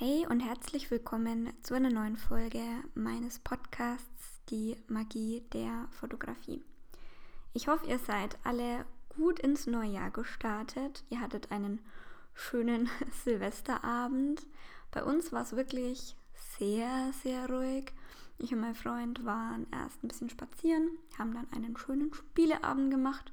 Hey und herzlich willkommen zu einer neuen Folge meines Podcasts Die Magie der Fotografie. Ich hoffe, ihr seid alle gut ins neue Jahr gestartet. Ihr hattet einen schönen Silvesterabend. Bei uns war es wirklich sehr, sehr ruhig. Ich und mein Freund waren erst ein bisschen spazieren, haben dann einen schönen Spieleabend gemacht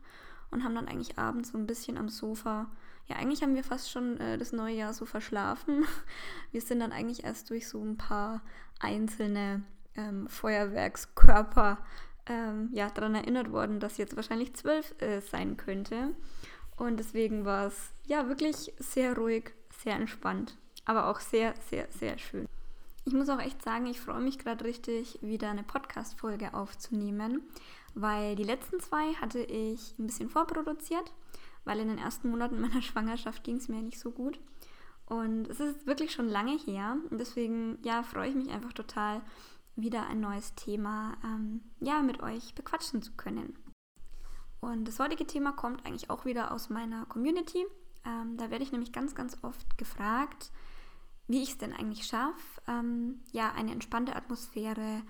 und haben dann eigentlich abends so ein bisschen am Sofa ja, eigentlich haben wir fast schon äh, das neue Jahr so verschlafen. Wir sind dann eigentlich erst durch so ein paar einzelne ähm, Feuerwerkskörper ähm, ja, daran erinnert worden, dass jetzt wahrscheinlich zwölf äh, sein könnte. Und deswegen war es ja wirklich sehr ruhig, sehr entspannt, aber auch sehr, sehr, sehr schön. Ich muss auch echt sagen, ich freue mich gerade richtig, wieder eine Podcast-Folge aufzunehmen, weil die letzten zwei hatte ich ein bisschen vorproduziert weil in den ersten Monaten meiner Schwangerschaft ging es mir nicht so gut. Und es ist wirklich schon lange her und deswegen ja, freue ich mich einfach total, wieder ein neues Thema ähm, ja, mit euch bequatschen zu können. Und das heutige Thema kommt eigentlich auch wieder aus meiner Community. Ähm, da werde ich nämlich ganz, ganz oft gefragt, wie ich es denn eigentlich schaffe, ähm, ja, eine entspannte Atmosphäre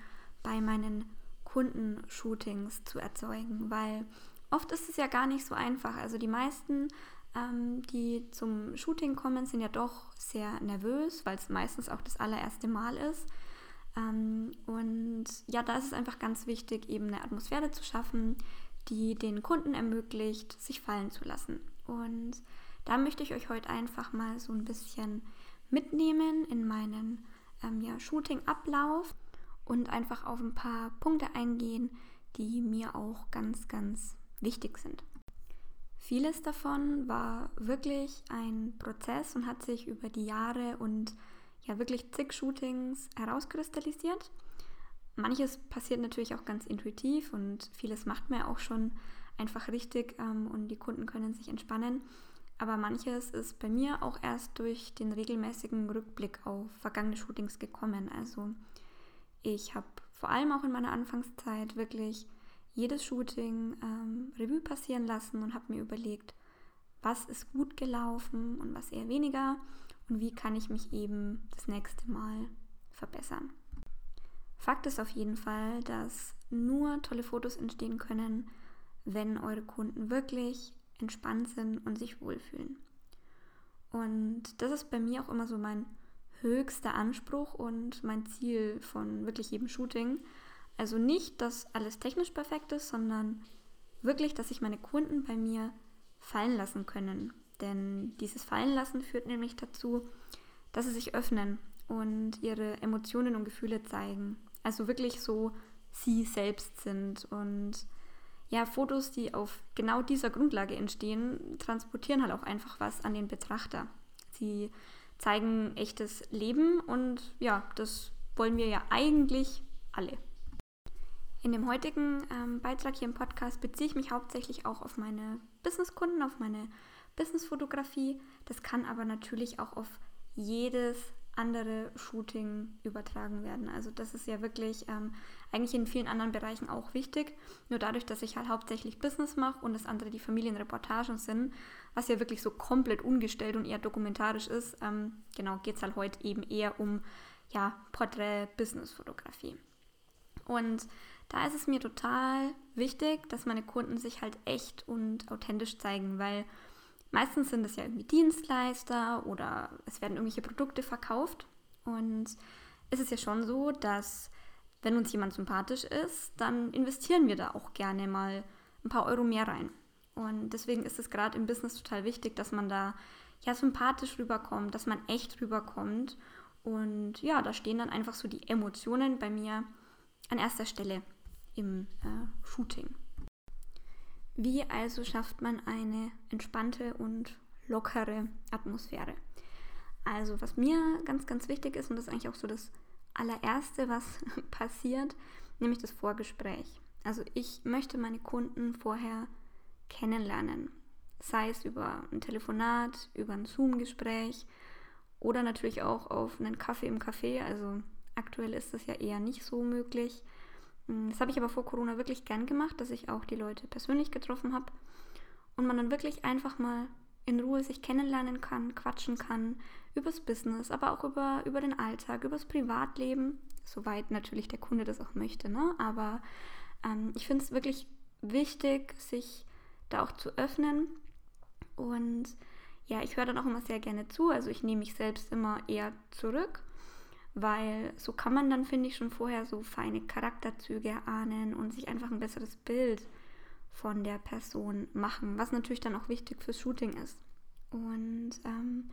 bei meinen Kundenshootings zu erzeugen, weil oft ist es ja gar nicht so einfach. Also die meisten, ähm, die zum Shooting kommen, sind ja doch sehr nervös, weil es meistens auch das allererste Mal ist. Ähm, und ja, da ist es einfach ganz wichtig, eben eine Atmosphäre zu schaffen, die den Kunden ermöglicht, sich fallen zu lassen. Und da möchte ich euch heute einfach mal so ein bisschen mitnehmen in meinen ähm, ja, Shooting-Ablauf und einfach auf ein paar Punkte eingehen, die mir auch ganz, ganz wichtig sind. Vieles davon war wirklich ein Prozess und hat sich über die Jahre und ja wirklich zig Shootings herauskristallisiert. Manches passiert natürlich auch ganz intuitiv und vieles macht man auch schon einfach richtig ähm, und die Kunden können sich entspannen. Aber manches ist bei mir auch erst durch den regelmäßigen Rückblick auf vergangene Shootings gekommen. Also ich habe vor allem auch in meiner Anfangszeit wirklich jedes Shooting ähm, Revue passieren lassen und habe mir überlegt, was ist gut gelaufen und was eher weniger und wie kann ich mich eben das nächste Mal verbessern. Fakt ist auf jeden Fall, dass nur tolle Fotos entstehen können, wenn eure Kunden wirklich entspannt sind und sich wohlfühlen. Und das ist bei mir auch immer so mein höchster Anspruch und mein Ziel von wirklich jedem Shooting, also nicht, dass alles technisch perfekt ist, sondern wirklich, dass sich meine Kunden bei mir fallen lassen können. Denn dieses Fallenlassen führt nämlich dazu, dass sie sich öffnen und ihre Emotionen und Gefühle zeigen. Also wirklich so sie selbst sind. Und ja, Fotos, die auf genau dieser Grundlage entstehen, transportieren halt auch einfach was an den Betrachter. Sie zeigen echtes Leben und ja, das wollen wir ja eigentlich alle. In dem heutigen ähm, Beitrag hier im Podcast beziehe ich mich hauptsächlich auch auf meine Businesskunden, auf meine Businessfotografie. Das kann aber natürlich auch auf jedes andere Shooting übertragen werden. Also das ist ja wirklich ähm, eigentlich in vielen anderen Bereichen auch wichtig. Nur dadurch, dass ich halt hauptsächlich Business mache und das andere die Familienreportagen sind, was ja wirklich so komplett ungestellt und eher dokumentarisch ist, ähm, genau, geht es halt heute eben eher um ja, Porträt-Business-Fotografie. Und da ist es mir total wichtig, dass meine Kunden sich halt echt und authentisch zeigen, weil meistens sind es ja irgendwie Dienstleister oder es werden irgendwelche Produkte verkauft. Und es ist ja schon so, dass wenn uns jemand sympathisch ist, dann investieren wir da auch gerne mal ein paar Euro mehr rein. Und deswegen ist es gerade im Business total wichtig, dass man da ja sympathisch rüberkommt, dass man echt rüberkommt. Und ja, da stehen dann einfach so die Emotionen bei mir an erster Stelle im äh, Shooting. Wie also schafft man eine entspannte und lockere Atmosphäre? Also was mir ganz, ganz wichtig ist, und das ist eigentlich auch so das allererste, was passiert, nämlich das Vorgespräch. Also ich möchte meine Kunden vorher kennenlernen, sei es über ein Telefonat, über ein Zoom-Gespräch oder natürlich auch auf einen Kaffee im Café. Also aktuell ist das ja eher nicht so möglich. Mm, das habe ich aber vor Corona wirklich gern gemacht, dass ich auch die Leute persönlich getroffen habe und man dann wirklich einfach mal in Ruhe sich kennenlernen kann, quatschen kann, übers Business, aber auch über, über den Alltag, übers Privatleben, soweit natürlich der Kunde das auch möchte. Ne? Aber ähm, ich finde es wirklich wichtig, sich da auch zu öffnen. Und ja, ich höre dann auch immer sehr gerne zu. Also ich nehme mich selbst immer eher zurück, weil so kann man dann, finde ich, schon vorher so feine Charakterzüge erahnen und sich einfach ein besseres Bild von der Person machen, was natürlich dann auch wichtig fürs Shooting ist. Und ähm,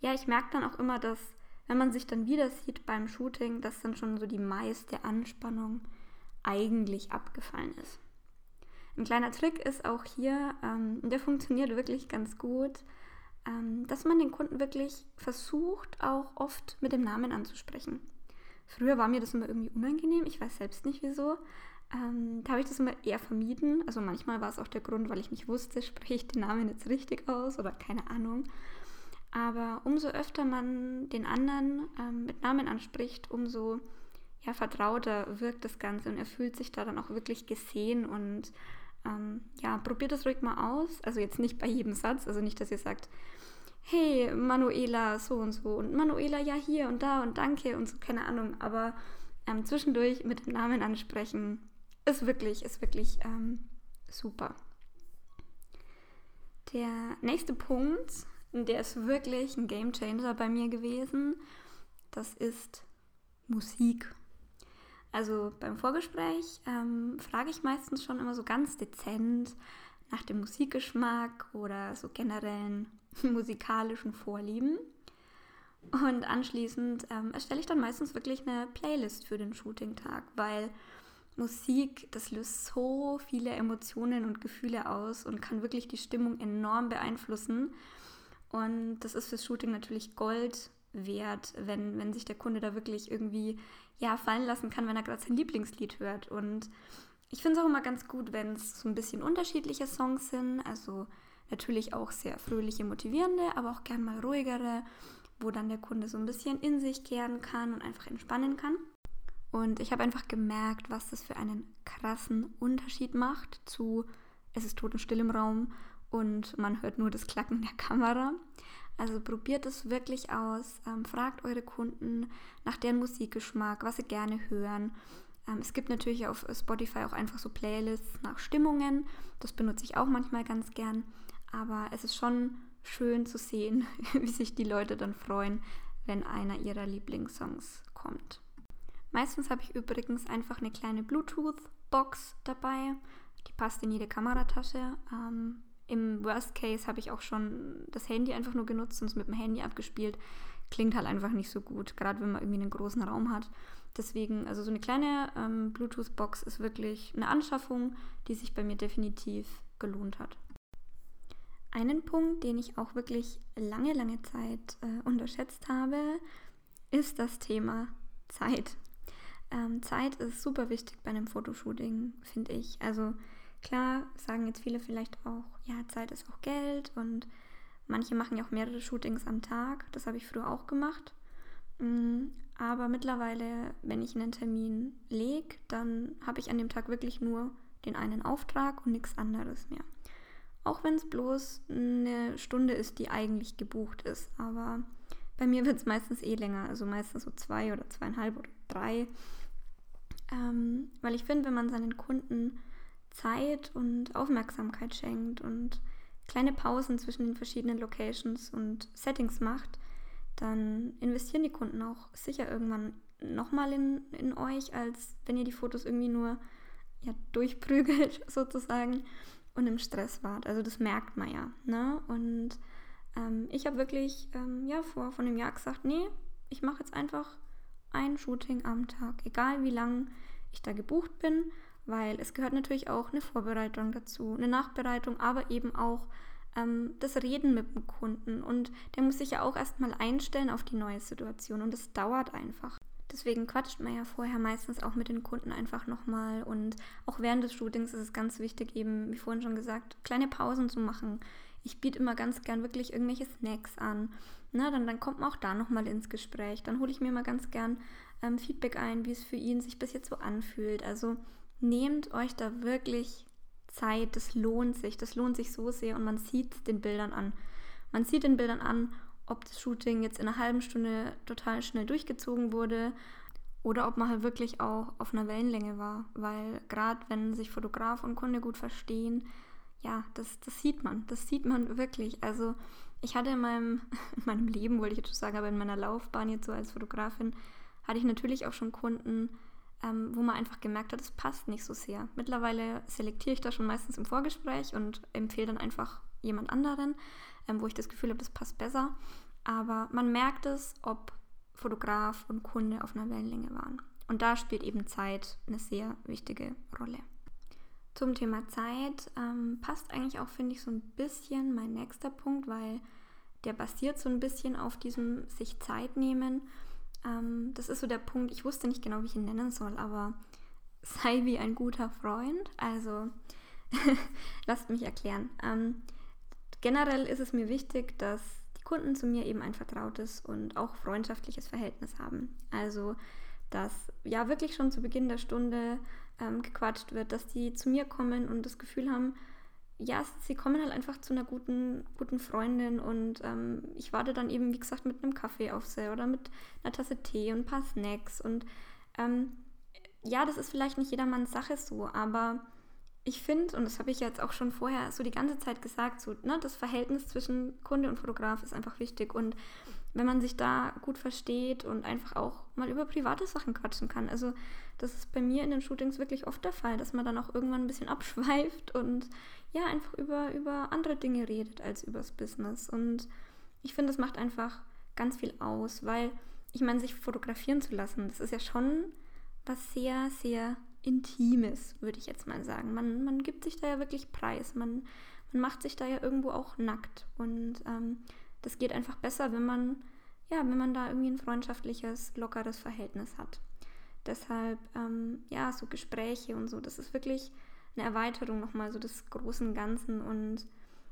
ja, ich merke dann auch immer, dass wenn man sich dann wieder sieht beim Shooting, dass dann schon so die meiste Anspannung eigentlich abgefallen ist. Ein kleiner Trick ist auch hier, ähm, der funktioniert wirklich ganz gut, ähm, dass man den Kunden wirklich versucht, auch oft mit dem Namen anzusprechen. Früher war mir das immer irgendwie unangenehm, ich weiß selbst nicht wieso. Ähm, da habe ich das immer eher vermieden. Also manchmal war es auch der Grund, weil ich nicht wusste, spreche ich den Namen jetzt richtig aus oder keine Ahnung. Aber umso öfter man den anderen ähm, mit Namen anspricht, umso ja, vertrauter wirkt das Ganze und er fühlt sich da dann auch wirklich gesehen und ähm, ja, probiert das ruhig mal aus. Also jetzt nicht bei jedem Satz, also nicht, dass ihr sagt, hey, Manuela, so und so und Manuela, ja, hier und da und danke und so, keine Ahnung, aber ähm, zwischendurch mit dem Namen ansprechen ist wirklich, ist wirklich ähm, super. Der nächste Punkt, der ist wirklich ein Game Changer bei mir gewesen, das ist Musik. Also beim Vorgespräch ähm, frage ich meistens schon immer so ganz dezent nach dem Musikgeschmack oder so generellen musikalischen Vorlieben. Und anschließend ähm, erstelle ich dann meistens wirklich eine Playlist für den Shooting-Tag, weil Musik, das löst so viele Emotionen und Gefühle aus und kann wirklich die Stimmung enorm beeinflussen. Und das ist fürs Shooting natürlich Gold wert, wenn, wenn sich der Kunde da wirklich irgendwie ja, fallen lassen kann, wenn er gerade sein Lieblingslied hört. Und ich finde es auch immer ganz gut, wenn es so ein bisschen unterschiedliche Songs sind. Also natürlich auch sehr fröhliche, motivierende, aber auch gern mal ruhigere, wo dann der Kunde so ein bisschen in sich kehren kann und einfach entspannen kann. Und ich habe einfach gemerkt, was das für einen krassen Unterschied macht zu es ist totenstill im Raum und man hört nur das Klacken der Kamera. Also probiert es wirklich aus, ähm, fragt eure Kunden nach deren Musikgeschmack, was sie gerne hören. Ähm, es gibt natürlich auf Spotify auch einfach so Playlists nach Stimmungen. Das benutze ich auch manchmal ganz gern. Aber es ist schon schön zu sehen, wie sich die Leute dann freuen, wenn einer ihrer Lieblingssongs kommt. Meistens habe ich übrigens einfach eine kleine Bluetooth-Box dabei. Die passt in jede Kameratasche. Ähm, im Worst Case habe ich auch schon das Handy einfach nur genutzt und es mit dem Handy abgespielt. Klingt halt einfach nicht so gut, gerade wenn man irgendwie einen großen Raum hat. Deswegen, also so eine kleine ähm, Bluetooth-Box ist wirklich eine Anschaffung, die sich bei mir definitiv gelohnt hat. Einen Punkt, den ich auch wirklich lange, lange Zeit äh, unterschätzt habe, ist das Thema Zeit. Ähm, Zeit ist super wichtig bei einem Fotoshooting, finde ich. Also Klar sagen jetzt viele vielleicht auch, ja, Zeit ist auch Geld und manche machen ja auch mehrere Shootings am Tag. Das habe ich früher auch gemacht. Mm, aber mittlerweile, wenn ich einen Termin lege, dann habe ich an dem Tag wirklich nur den einen Auftrag und nichts anderes mehr. Auch wenn es bloß eine Stunde ist, die eigentlich gebucht ist. Aber bei mir wird es meistens eh länger, also meistens so zwei oder zweieinhalb oder drei. Ähm, weil ich finde, wenn man seinen Kunden Zeit und Aufmerksamkeit schenkt und kleine Pausen zwischen den verschiedenen Locations und Settings macht, dann investieren die Kunden auch sicher irgendwann nochmal in, in euch, als wenn ihr die Fotos irgendwie nur ja, durchprügelt sozusagen und im Stress wart. Also das merkt man ja. Ne? Und ähm, ich habe wirklich ähm, ja, vor, vor einem Jahr gesagt, nee, ich mache jetzt einfach ein Shooting am Tag, egal wie lang ich da gebucht bin weil es gehört natürlich auch eine Vorbereitung dazu, eine Nachbereitung, aber eben auch ähm, das Reden mit dem Kunden und der muss sich ja auch erstmal einstellen auf die neue Situation und das dauert einfach. Deswegen quatscht man ja vorher meistens auch mit den Kunden einfach nochmal und auch während des Shootings ist es ganz wichtig, eben, wie vorhin schon gesagt, kleine Pausen zu machen. Ich biete immer ganz gern wirklich irgendwelche Snacks an. Na, dann, dann kommt man auch da nochmal ins Gespräch. Dann hole ich mir mal ganz gern ähm, Feedback ein, wie es für ihn sich bis jetzt so anfühlt. Also nehmt euch da wirklich Zeit, das lohnt sich, das lohnt sich so sehr und man sieht den Bildern an. man sieht den Bildern an, ob das Shooting jetzt in einer halben Stunde total schnell durchgezogen wurde oder ob man halt wirklich auch auf einer Wellenlänge war. Weil gerade wenn sich Fotograf und Kunde gut verstehen, ja, das, das sieht man. Das sieht man wirklich. Also ich hatte in meinem, in meinem Leben, wollte ich jetzt sagen, aber in meiner Laufbahn jetzt so als Fotografin, hatte ich natürlich auch schon Kunden, ähm, wo man einfach gemerkt hat, es passt nicht so sehr. Mittlerweile selektiere ich da schon meistens im Vorgespräch und empfehle dann einfach jemand anderen, ähm, wo ich das Gefühl habe, das passt besser. Aber man merkt es, ob Fotograf und Kunde auf einer Wellenlänge waren. Und da spielt eben Zeit eine sehr wichtige Rolle. Zum Thema Zeit ähm, passt eigentlich auch, finde ich, so ein bisschen mein nächster Punkt, weil der basiert so ein bisschen auf diesem sich Zeit nehmen. Ähm, das ist so der Punkt, ich wusste nicht genau, wie ich ihn nennen soll, aber sei wie ein guter Freund. Also lasst mich erklären. Ähm, generell ist es mir wichtig, dass die Kunden zu mir eben ein vertrautes und auch freundschaftliches Verhältnis haben. Also dass ja wirklich schon zu Beginn der Stunde ähm, gequatscht wird, dass die zu mir kommen und das Gefühl haben, ja, sie kommen halt einfach zu einer guten, guten Freundin und ähm, ich warte dann eben, wie gesagt, mit einem Kaffee auf sie oder mit einer Tasse Tee und ein paar Snacks und ähm, ja, das ist vielleicht nicht jedermanns Sache so, aber ich finde, und das habe ich jetzt auch schon vorher so die ganze Zeit gesagt, so, ne, das Verhältnis zwischen Kunde und Fotograf ist einfach wichtig und wenn man sich da gut versteht und einfach auch mal über private Sachen quatschen kann. Also das ist bei mir in den Shootings wirklich oft der Fall, dass man dann auch irgendwann ein bisschen abschweift und ja, einfach über, über andere Dinge redet als übers Business. Und ich finde, das macht einfach ganz viel aus, weil ich meine, sich fotografieren zu lassen, das ist ja schon was sehr, sehr Intimes, würde ich jetzt mal sagen. Man, man gibt sich da ja wirklich preis. Man, man macht sich da ja irgendwo auch nackt. Und ähm, das geht einfach besser, wenn man, ja, wenn man da irgendwie ein freundschaftliches, lockeres Verhältnis hat. Deshalb, ähm, ja, so Gespräche und so, das ist wirklich eine Erweiterung nochmal so des großen Ganzen. Und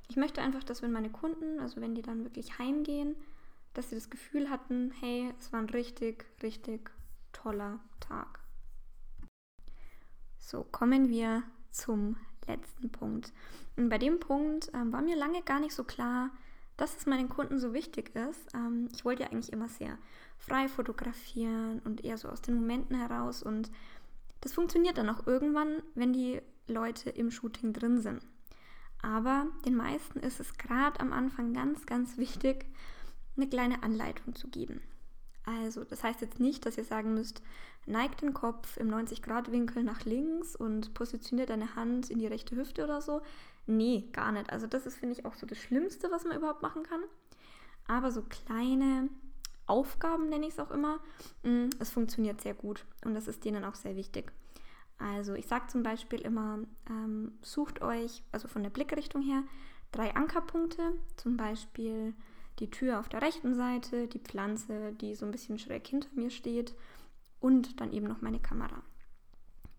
ich möchte einfach, dass wenn meine Kunden, also wenn die dann wirklich heimgehen, dass sie das Gefühl hatten, hey, es war ein richtig, richtig toller Tag. So, kommen wir zum letzten Punkt. Und bei dem Punkt ähm, war mir lange gar nicht so klar, dass es meinen Kunden so wichtig ist. Ähm, ich wollte ja eigentlich immer sehr frei fotografieren und eher so aus den Momenten heraus. Und das funktioniert dann auch irgendwann, wenn die Leute im Shooting drin sind. Aber den meisten ist es gerade am Anfang ganz, ganz wichtig, eine kleine Anleitung zu geben. Also, das heißt jetzt nicht, dass ihr sagen müsst, neigt den Kopf im 90-Grad-Winkel nach links und positioniert deine Hand in die rechte Hüfte oder so. Nee, gar nicht. Also das ist, finde ich, auch so das Schlimmste, was man überhaupt machen kann. Aber so kleine Aufgaben nenne ich es auch immer, mm, es funktioniert sehr gut und das ist denen auch sehr wichtig. Also ich sage zum Beispiel immer, ähm, sucht euch, also von der Blickrichtung her, drei Ankerpunkte, zum Beispiel die Tür auf der rechten Seite, die Pflanze, die so ein bisschen schräg hinter mir steht und dann eben noch meine Kamera.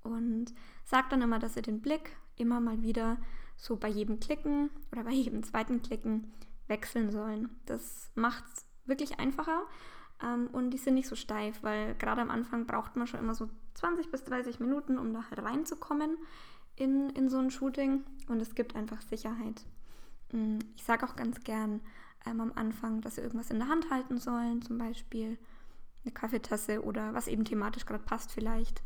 Und sagt dann immer, dass ihr den Blick immer mal wieder so bei jedem Klicken oder bei jedem zweiten Klicken wechseln sollen. Das macht es wirklich einfacher ähm, und die sind nicht so steif, weil gerade am Anfang braucht man schon immer so 20 bis 30 Minuten, um da reinzukommen in, in so ein Shooting und es gibt einfach Sicherheit. Mm, ich sage auch ganz gern ähm, am Anfang, dass sie irgendwas in der Hand halten sollen, zum Beispiel eine Kaffeetasse oder was eben thematisch gerade passt vielleicht.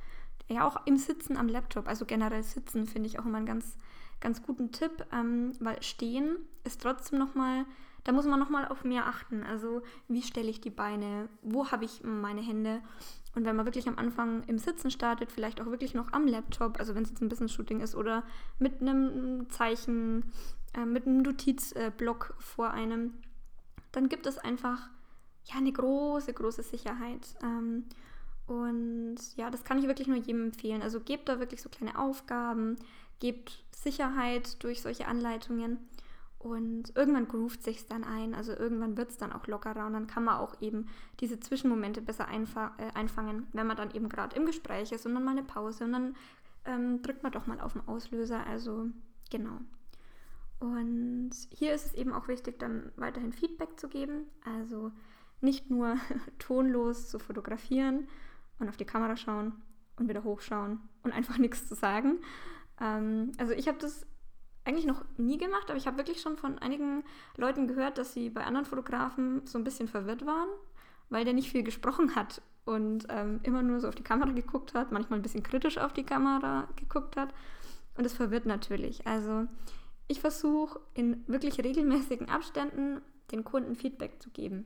Ja, auch im Sitzen am Laptop, also generell Sitzen finde ich auch immer einen ganz, ganz guten Tipp, ähm, weil Stehen ist trotzdem nochmal, da muss man nochmal auf mehr achten. Also wie stelle ich die Beine, wo habe ich meine Hände und wenn man wirklich am Anfang im Sitzen startet, vielleicht auch wirklich noch am Laptop, also wenn es jetzt ein Business-Shooting ist oder mit einem Zeichen, äh, mit einem Notizblock vor einem, dann gibt es einfach ja, eine große, große Sicherheit. Ähm, und ja, das kann ich wirklich nur jedem empfehlen. Also gebt da wirklich so kleine Aufgaben, gebt Sicherheit durch solche Anleitungen und irgendwann groovt sich dann ein. Also irgendwann wird es dann auch lockerer und dann kann man auch eben diese Zwischenmomente besser einfa äh, einfangen, wenn man dann eben gerade im Gespräch ist und dann mal eine Pause und dann ähm, drückt man doch mal auf den Auslöser. Also genau. Und hier ist es eben auch wichtig, dann weiterhin Feedback zu geben. Also nicht nur tonlos zu fotografieren und auf die Kamera schauen und wieder hochschauen und einfach nichts zu sagen. Ähm, also ich habe das eigentlich noch nie gemacht, aber ich habe wirklich schon von einigen Leuten gehört, dass sie bei anderen Fotografen so ein bisschen verwirrt waren, weil der nicht viel gesprochen hat und ähm, immer nur so auf die Kamera geguckt hat, manchmal ein bisschen kritisch auf die Kamera geguckt hat. Und es verwirrt natürlich. Also ich versuche in wirklich regelmäßigen Abständen den Kunden Feedback zu geben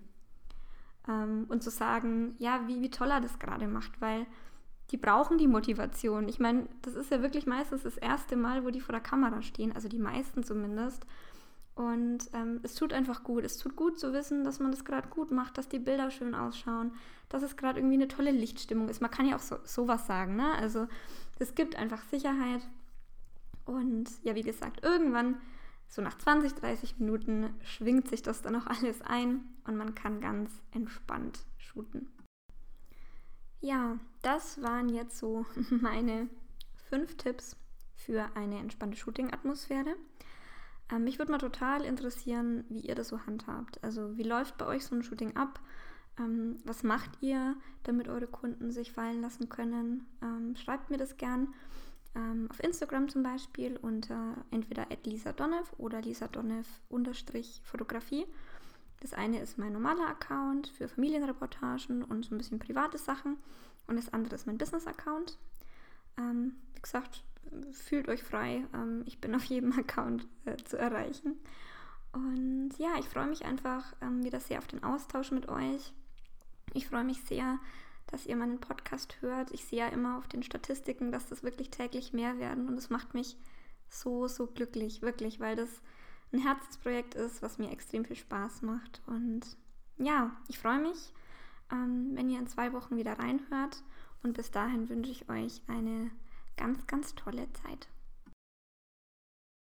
ähm, und zu sagen, ja, wie, wie toll er das gerade macht, weil die brauchen die Motivation. Ich meine, das ist ja wirklich meistens das erste Mal, wo die vor der Kamera stehen, also die meisten zumindest. Und ähm, es tut einfach gut. Es tut gut zu wissen, dass man das gerade gut macht, dass die Bilder schön ausschauen, dass es gerade irgendwie eine tolle Lichtstimmung ist. Man kann ja auch so, sowas sagen, ne? Also es gibt einfach Sicherheit. Und ja, wie gesagt, irgendwann, so nach 20, 30 Minuten, schwingt sich das dann auch alles ein und man kann ganz entspannt shooten. Ja, das waren jetzt so meine fünf Tipps für eine entspannte Shooting-Atmosphäre. Ähm, mich würde mal total interessieren, wie ihr das so handhabt. Also wie läuft bei euch so ein Shooting ab? Ähm, was macht ihr, damit eure Kunden sich fallen lassen können? Ähm, schreibt mir das gern ähm, auf Instagram zum Beispiel unter entweder Lisa Donev oder Lisa Donev Fotografie. Das eine ist mein normaler Account für Familienreportagen und so ein bisschen private Sachen. Und das andere ist mein Business-Account. Ähm, wie gesagt, fühlt euch frei. Ähm, ich bin auf jedem Account äh, zu erreichen. Und ja, ich freue mich einfach ähm, wieder sehr auf den Austausch mit euch. Ich freue mich sehr, dass ihr meinen Podcast hört. Ich sehe ja immer auf den Statistiken, dass das wirklich täglich mehr werden. Und es macht mich so, so glücklich, wirklich, weil das ein Herzensprojekt ist, was mir extrem viel Spaß macht. Und ja, ich freue mich, ähm, wenn ihr in zwei Wochen wieder reinhört. Und bis dahin wünsche ich euch eine ganz, ganz tolle Zeit.